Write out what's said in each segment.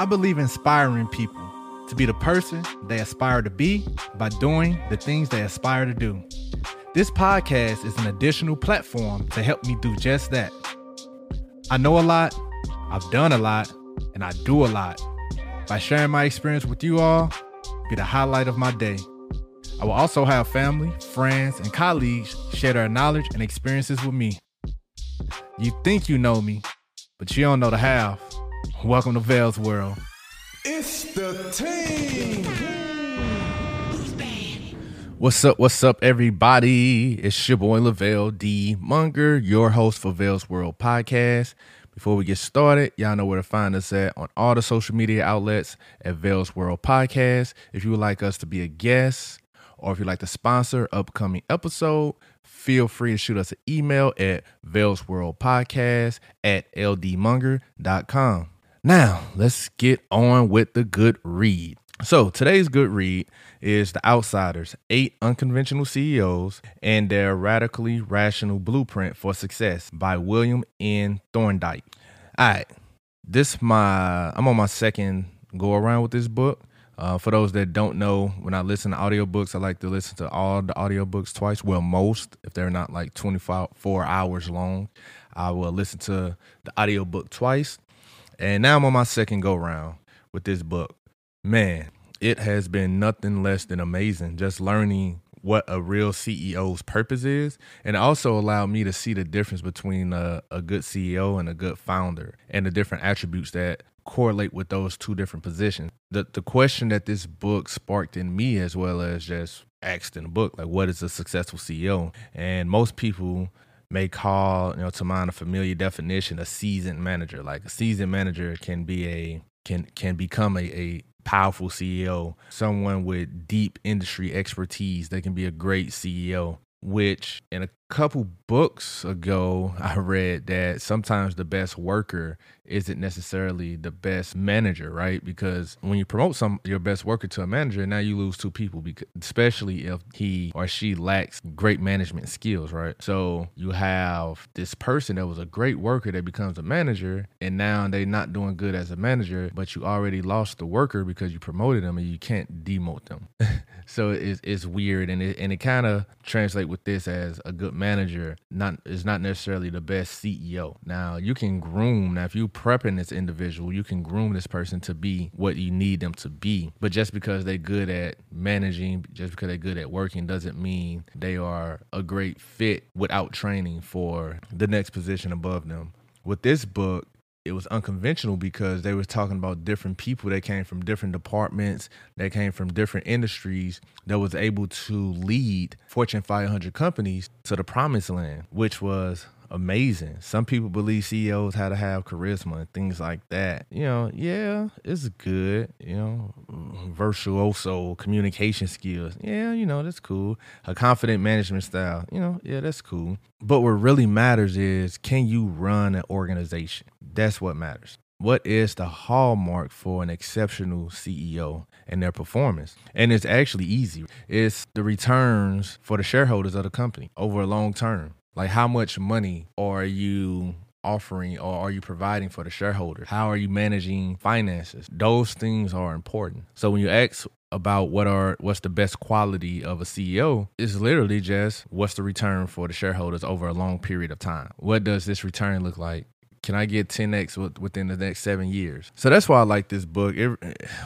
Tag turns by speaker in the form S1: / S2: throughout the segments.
S1: I believe inspiring people to be the person they aspire to be by doing the things they aspire to do. This podcast is an additional platform to help me do just that. I know a lot, I've done a lot, and I do a lot. By sharing my experience with you all, be the highlight of my day. I will also have family, friends, and colleagues share their knowledge and experiences with me. You think you know me, but you don't know the half. Welcome to Vell's World.
S2: It's the team.
S1: What's up? What's up, everybody? It's your boy Lavelle D. Monger, your host for Vell's World podcast. Before we get started, y'all know where to find us at on all the social media outlets at Vell's World Podcast. If you would like us to be a guest or if you'd like to sponsor upcoming episode, feel free to shoot us an email at Vell's World Podcast at ldmonger.com. Now, let's get on with the good read. So, today's good read is The Outsiders Eight Unconventional CEOs and Their Radically Rational Blueprint for Success by William N. Thorndike. All right, this my I'm on my second go around with this book. Uh, for those that don't know, when I listen to audiobooks, I like to listen to all the audiobooks twice. Well, most, if they're not like 24 hours long, I will listen to the audiobook twice. And now I'm on my second go round with this book. Man, it has been nothing less than amazing just learning what a real CEO's purpose is. And also allowed me to see the difference between a, a good CEO and a good founder and the different attributes that correlate with those two different positions. The the question that this book sparked in me as well as just asked in the book, like what is a successful CEO? And most people may call, you know, to mind a familiar definition, a seasoned manager. Like a seasoned manager can be a can can become a, a powerful CEO, someone with deep industry expertise that can be a great CEO which in a couple books ago I read that sometimes the best worker isn't necessarily the best manager, right? Because when you promote some your best worker to a manager, now you lose two people because especially if he or she lacks great management skills, right? So you have this person that was a great worker that becomes a manager and now they're not doing good as a manager, but you already lost the worker because you promoted them and you can't demote them. so it's, it's weird and it, and it kind of translates with this as a good manager not is not necessarily the best CEO. Now you can groom. Now if you prepping this individual, you can groom this person to be what you need them to be. But just because they're good at managing, just because they're good at working, doesn't mean they are a great fit without training for the next position above them. With this book, it was unconventional because they was talking about different people that came from different departments that came from different industries that was able to lead fortune 500 companies to the promised land which was amazing some people believe ceos had to have charisma and things like that you know yeah it's good you know mm, virtuoso communication skills yeah you know that's cool a confident management style you know yeah that's cool but what really matters is can you run an organization that's what matters. What is the hallmark for an exceptional CEO and their performance? And it's actually easy. It's the returns for the shareholders of the company over a long term. Like how much money are you offering or are you providing for the shareholders? How are you managing finances? Those things are important. So when you ask about what are what's the best quality of a CEO is literally just what's the return for the shareholders over a long period of time. What does this return look like can I get 10x within the next seven years? So that's why I like this book. It,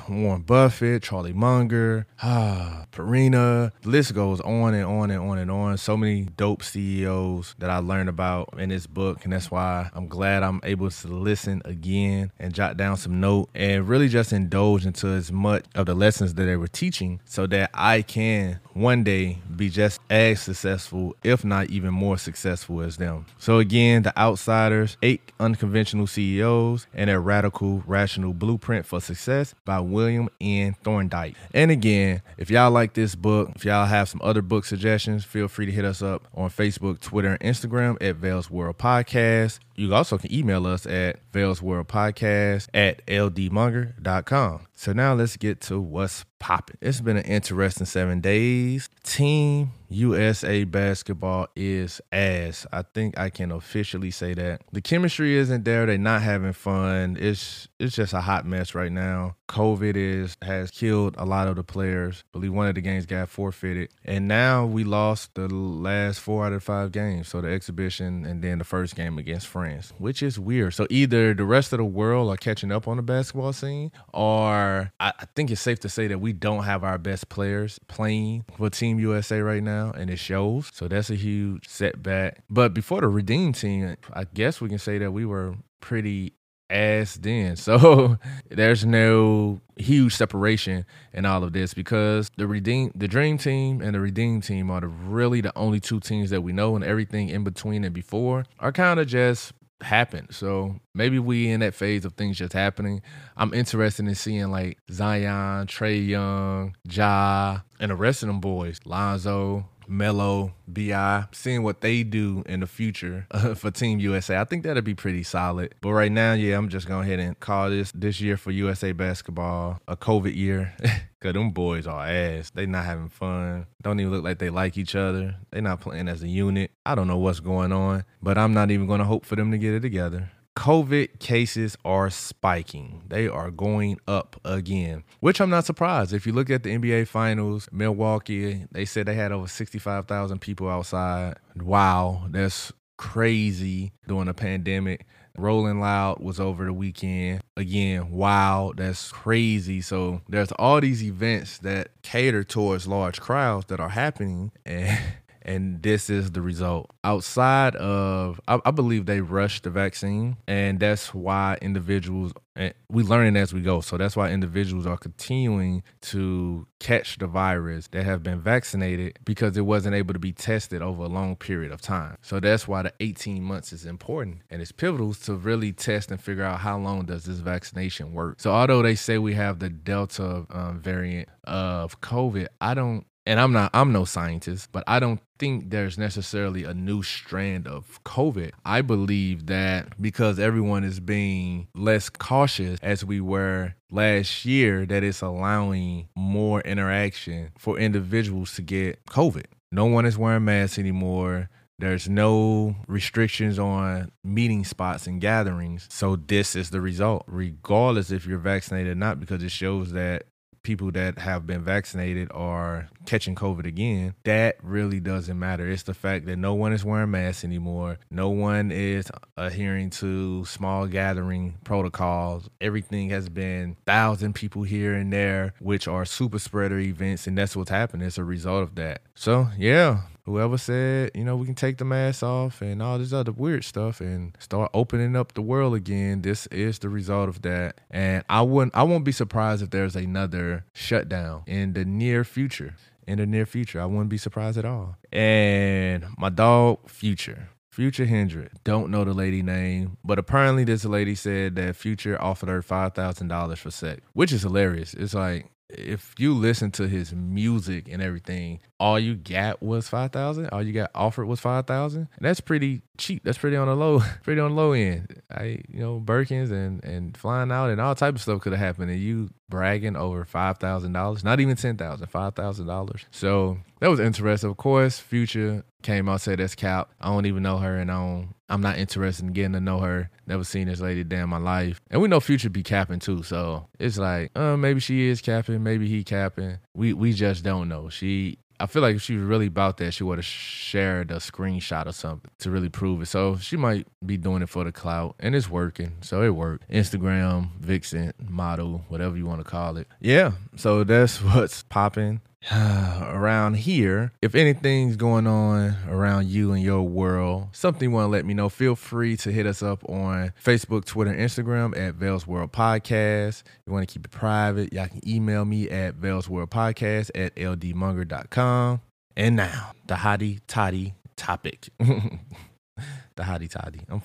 S1: Warren Buffett, Charlie Munger, ah, Purina, the list goes on and on and on and on. So many dope CEOs that I learned about in this book. And that's why I'm glad I'm able to listen again and jot down some note and really just indulge into as much of the lessons that they were teaching so that I can one day be just as successful, if not even more successful as them. So again, The Outsiders, eight unconventional CEOs and a radical rational blueprint for success by William N. Thorndike. And again, if y'all like this book, if y'all have some other book suggestions, feel free to hit us up on Facebook, Twitter, and Instagram at Vell's World Podcast. You also can email us at Vell's World Podcast at ldmonger.com. So now let's get to what's popping. It's been an interesting seven days. Team USA basketball is ass. I think I can officially say that. The chemistry isn't there. They're not having fun. It's it's just a hot mess right now. COVID is has killed a lot of the players. I believe one of the games got forfeited. And now we lost the last four out of five games. So the exhibition and then the first game against France, which is weird. So either the rest of the world are catching up on the basketball scene, or I, I think it's safe to say that we don't have our best players playing for Team USA right now, and it shows. So that's a huge setback. But before the Redeem team, I guess we can say that we were pretty ass then. So there's no huge separation in all of this because the redeem the dream team and the redeem team are the, really the only two teams that we know and everything in between and before are kind of just happened. So maybe we in that phase of things just happening. I'm interested in seeing like Zion, Trae Young, Ja, and the rest of them boys, Lonzo, Melo, Bi, seeing what they do in the future uh, for Team USA. I think that'd be pretty solid. But right now, yeah, I'm just going ahead and call this this year for USA basketball a COVID year. Cause them boys are ass. They not having fun. Don't even look like they like each other. They not playing as a unit. I don't know what's going on, but I'm not even gonna hope for them to get it together. COVID cases are spiking. They are going up again, which I'm not surprised. If you look at the NBA Finals, Milwaukee, they said they had over 65,000 people outside. Wow, that's crazy during a pandemic. Rolling Loud was over the weekend. Again, wow, that's crazy. So there's all these events that cater towards large crowds that are happening and and this is the result. Outside of, I, I, believe they rushed the vaccine, and that's why individuals, and we learning as we go. So that's why individuals are continuing to catch the virus that have been vaccinated because it wasn't able to be tested over a long period of time. So that's why the 18 months is important, and it's pivotal to really test and figure out how long does this vaccination work. So although they say we have the Delta um, variant of COVID, I don't and I'm not I'm no scientist, but I don't think there's necessarily a new strand of COVID. I believe that because everyone is being less cautious as we were last year that it's allowing more interaction for individuals to get COVID. No one is wearing masks anymore. There's no restrictions on meeting spots and gatherings. So this is the result, regardless if you're vaccinated or not, because it shows that people that have been vaccinated are catching COVID again, that really doesn't matter. It's the fact that no one is wearing masks anymore. No one is adhering to small gathering protocols. Everything has been thousand people here and there, which are super spreader events, and that's what's happening. as a result of that. So yeah, whoever said, you know, we can take the mask off and all this other weird stuff and start opening up the world again, this is the result of that. And I wouldn't I won't be surprised if there's another shutdown in the near future. In the near future. I wouldn't be surprised at all. And my dog, Future. Future Hendrix. Don't know the lady name, but apparently this lady said that Future offered her five thousand dollars for sex, which is hilarious. It's like if you listen to his music and everything, all you got was five thousand. All you got offered was five thousand. That's pretty cheap. That's pretty on the low, pretty on the low end. I, you know, Birkins and and flying out and all type of stuff could have happened, and you bragging over five thousand dollars, not even ten thousand, five thousand dollars. So that was interesting. Of course, Future came out said that's cap. I don't even know her, and I don't. I'm not interested in getting to know her. Never seen this lady day in my life, and we know Future be capping too. So it's like, uh, maybe she is capping, maybe he capping. We we just don't know. She I feel like if she was really about that, she would have shared a screenshot or something to really prove it. So she might be doing it for the clout, and it's working. So it worked. Instagram, Vixen, model, whatever you want to call it. Yeah. So that's what's popping. around here. If anything's going on around you and your world, something you want to let me know, feel free to hit us up on Facebook, Twitter, Instagram at Vell's World Podcast. If you want to keep it private, y'all can email me at Vell's World Podcast at ldmonger.com. And now, the hottie toddy topic. the hottie toddy. I'm,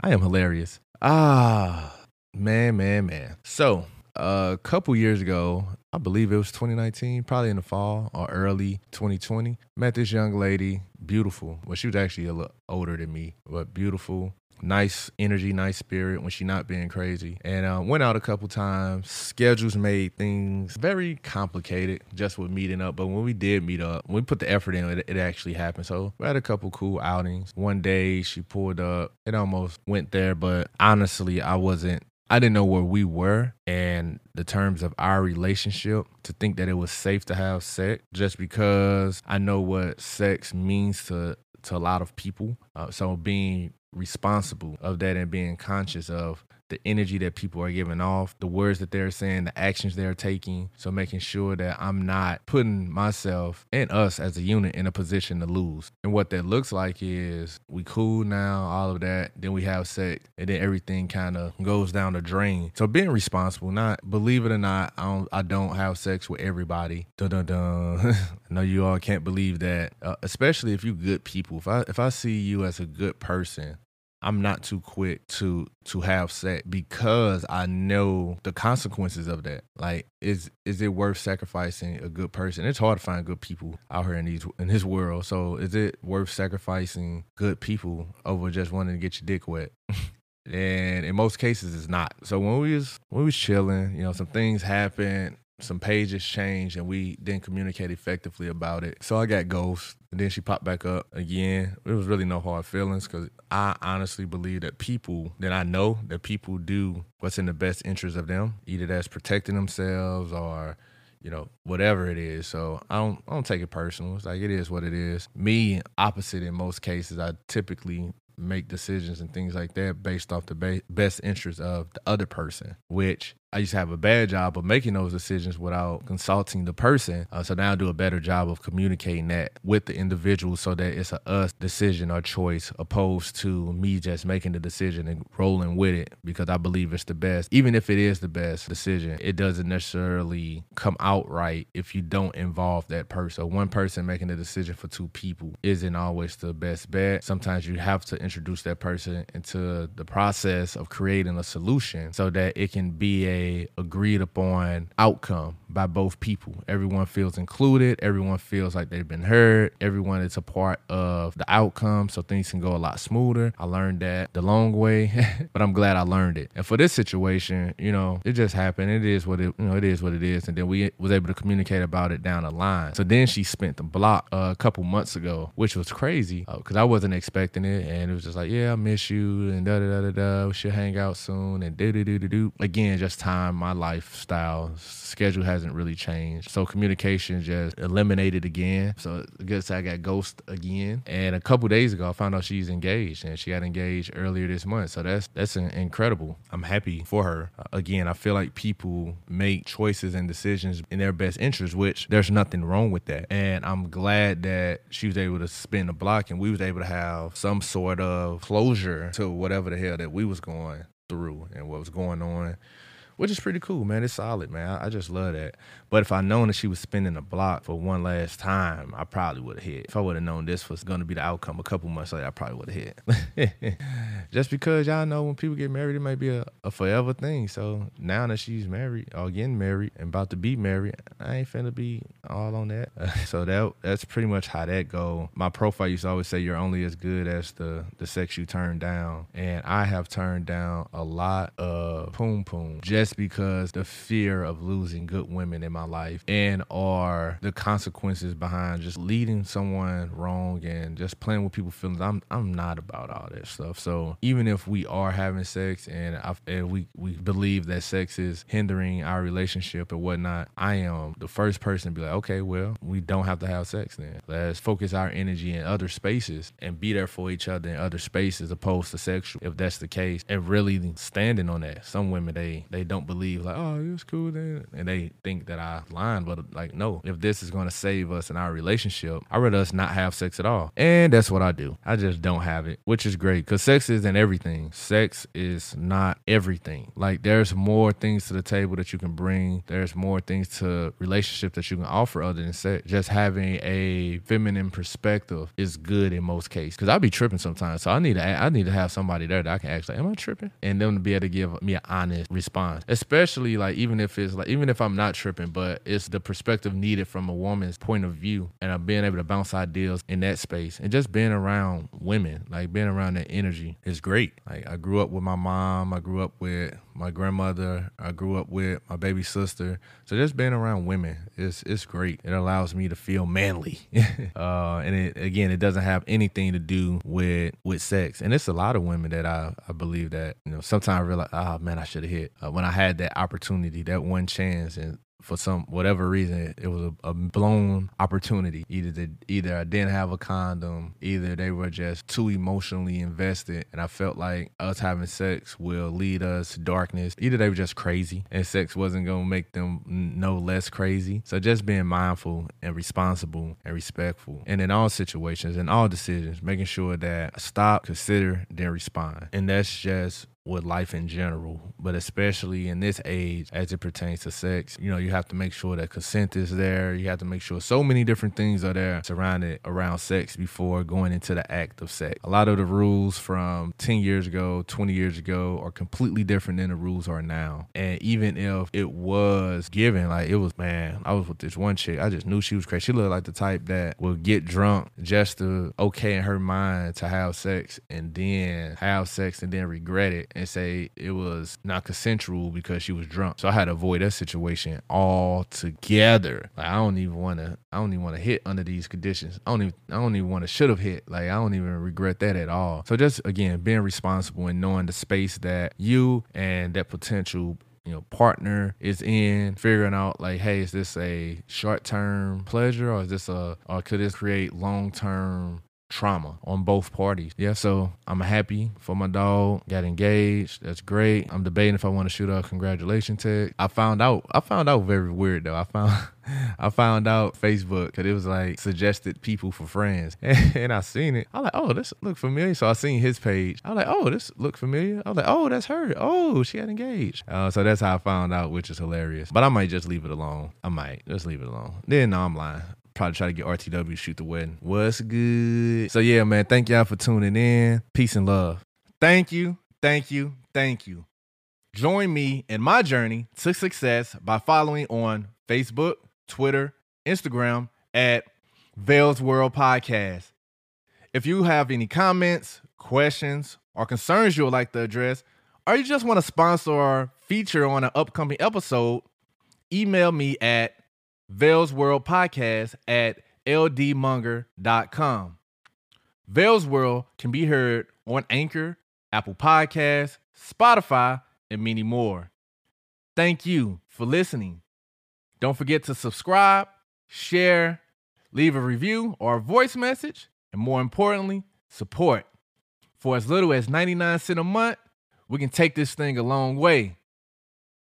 S1: I am hilarious. Ah, man, man, man. So, a couple years ago, I believe it was 2019, probably in the fall or early 2020. Met this young lady, beautiful. Well, she was actually a little older than me, but beautiful. nice energy, nice spirit when she not being crazy. And uh, went out a couple times. Schedules made things very complicated just with meeting up. But when we did meet up, we put the effort in, it, it actually happened. So we had a couple cool outings. One day she pulled up. It almost went there, but honestly, I wasn't I didn't know where we were and the terms of our relationship to think that it was safe to have sex just because I know what sex means to to a lot of people. Uh, so being responsible of that and being conscious of the energy that people are giving off, the words that they're saying, the actions they're taking. So making sure that I'm not putting myself and us as a unit in a position to lose. And what that looks like is we cool now, all of that. Then we have sex, and then everything kind of goes down the drain. So being responsible, not believe it or not, I don't, I don't have sex with everybody. Dun dun dun. I know you all can't believe that, uh, especially if you good people. If I if I see you as a good person, I'm not too quick to to have sex because I know the consequences of that. Like, is is it worth sacrificing a good person? It's hard to find good people out here in these in this world. So, is it worth sacrificing good people over just wanting to get your dick wet? and in most cases, it's not. So when we was when we was chilling, you know, some things happened some pages changed and we didn't communicate effectively about it. So I got ghost. And then she popped back up again. It was really no hard feelings because I honestly believe that people, that I know that people do what's in the best interest of them, either that's protecting themselves or you know, whatever it is. So I don't I don't take it personal. It's like it is what it is. Me, opposite in most cases, I typically make decisions and things like that based off the ba- best interest of the other person, which I used to have a bad job of making those decisions without consulting the person. Uh, so now I do a better job of communicating that with the individual so that it's a us decision or choice opposed to me just making the decision and rolling with it because I believe it's the best. Even if it is the best decision, it doesn't necessarily come out right if you don't involve that person. So one person making the decision for two people isn't always the best bet. Sometimes you have to introduce that person into the process of creating a solution so that it can be a agreed upon outcome by both people. Everyone feels included. Everyone feels like they've been heard. Everyone is a part of the outcome, so things can go a lot smoother. I learned that the long way, but I'm glad I learned it. And for this situation, you know, it just happened. It is what it, you know, it is what it is. And then we was able to communicate about it down the line. So then she spent the block uh, a couple months ago, which was crazy because uh, I wasn't expecting it, and it was just like, yeah, I miss you, and da da da da da. We should hang out soon, and do do do do do. Again, just time my lifestyle schedule hasn't really changed. So communication just eliminated again. So I guess I got ghost again. And a couple days ago, I found out she's engaged, and she got engaged earlier this month. So that's that's incredible. I'm happy for her. Uh, again, I feel like people make choices and decisions in their best interest, which there's nothing wrong with that. And I'm glad that she was able to spin the block, and we was able to have some sort of closure to whatever the hell that we was going through and what was going on which is pretty cool, man. It's solid, man. I, I just love that. But if I known that she was spinning the block for one last time, I probably would have hit. If I would have known this was going to be the outcome a couple months later, I probably would have hit. just because y'all know when people get married, it might be a, a forever thing. So now that she's married or getting married and about to be married, I ain't finna be all on that. so that that's pretty much how that go. My profile used to always say you're only as good as the the sex you turn down, and I have turned down a lot of poom poom just because the fear of losing good women in my my life and are the consequences behind just leading someone wrong and just playing with people's feelings. I'm I'm not about all that stuff. So even if we are having sex and, I, and we we believe that sex is hindering our relationship and whatnot, I am the first person to be like, okay, well, we don't have to have sex then. Let's focus our energy in other spaces and be there for each other in other spaces opposed to sexual, if that's the case, and really standing on that. Some women they they don't believe like, oh, it's cool then, and they think that I line, but like, no, if this is going to save us in our relationship, I'd rather us not have sex at all. And that's what I do. I just don't have it, which is great because sex isn't everything. Sex is not everything. Like, there's more things to the table that you can bring, there's more things to relationship that you can offer other than sex. Just having a feminine perspective is good in most cases because I be tripping sometimes. So I need to, I need to have somebody there that I can ask, like, am I tripping? And them to be able to give me an honest response especially like even if it's like even if I'm not tripping, but it's the perspective needed from a woman's point of view, and I'm being able to bounce ideas in that space, and just being around women, like being around that energy is great. Like I grew up with my mom, I grew up with my grandmother, I grew up with my baby sister, so just being around women is it's great. It allows me to feel manly, uh, and it again, it doesn't have anything to do with with sex, and it's a lot of women that I I believe that you know sometimes I realize, oh man, I should have hit uh, when I had that opportunity, that one chance, and for some whatever reason it was a, a blown opportunity. Either the, either i didn't have a condom either they were just too emotionally invested and i felt like us having sex will lead us to darkness. Either they were just crazy and sex wasn't to make them no less crazy. So just being mindful and responsible and respectful and in all situations and all decisions making sure that stop consider then respond. And that's just with life in general, but especially in this age as it pertains to sex. You know, you have to make sure that consent is there. You have to make sure so many different things are there surrounded around sex before going into the act of sex. A lot of the rules from 10 years ago, 20 years ago are completely different than the rules are now. And even if it was given, like it was, man, I was with this one chick, I just knew she was crazy. She looked like the type that would get drunk just to okay in her mind to have sex and then have sex and then regret it and say it was not consensual because she was drunk. So I had to avoid that situation altogether. Like I don't even want to. I don't even want to hit under these conditions. I don't even. I don't even want to should have hit. Like I don't even regret that at all. So just again being responsible and knowing the space that you and that potential you know partner is in figuring out like hey is this a short term pleasure or is this a or could this create long term trauma on both parties. Yeah, so I'm happy for my dog. Got engaged. That's great. I'm debating if I want to shoot a congratulation text. I found out. I found out very weird though. I found. I found out Facebook because it was like suggested people for friends, and I seen it. I like, oh, this look familiar. So I seen his page. I was like, oh, this look familiar. I was like, oh, that's her. Oh, she got engaged. Uh, so that's how I found out, which is hilarious. But I might just leave it alone. I might just leave it alone. Then no, I'm lying probably try to get RTW to shoot the wedding. What's good? So yeah, man, thank y'all for tuning in. Peace and love. Thank you, thank you, thank you. Join me in my journey to success by following on Facebook, Twitter, Instagram at Vell's World Podcast. If you have any comments, questions, or concerns you would like to address, or you just want to sponsor or feature on an upcoming episode, email me at Vell's World Podcast at ldmonger.com. Vell's World can be heard on Anchor, Apple Podcasts, Spotify, and many more. Thank you for listening. Don't forget to subscribe, share, leave a review or a voice message, and more importantly, support. For as little as 99 cents a month, we can take this thing a long way.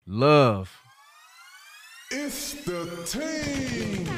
S1: Love.
S2: It's the team.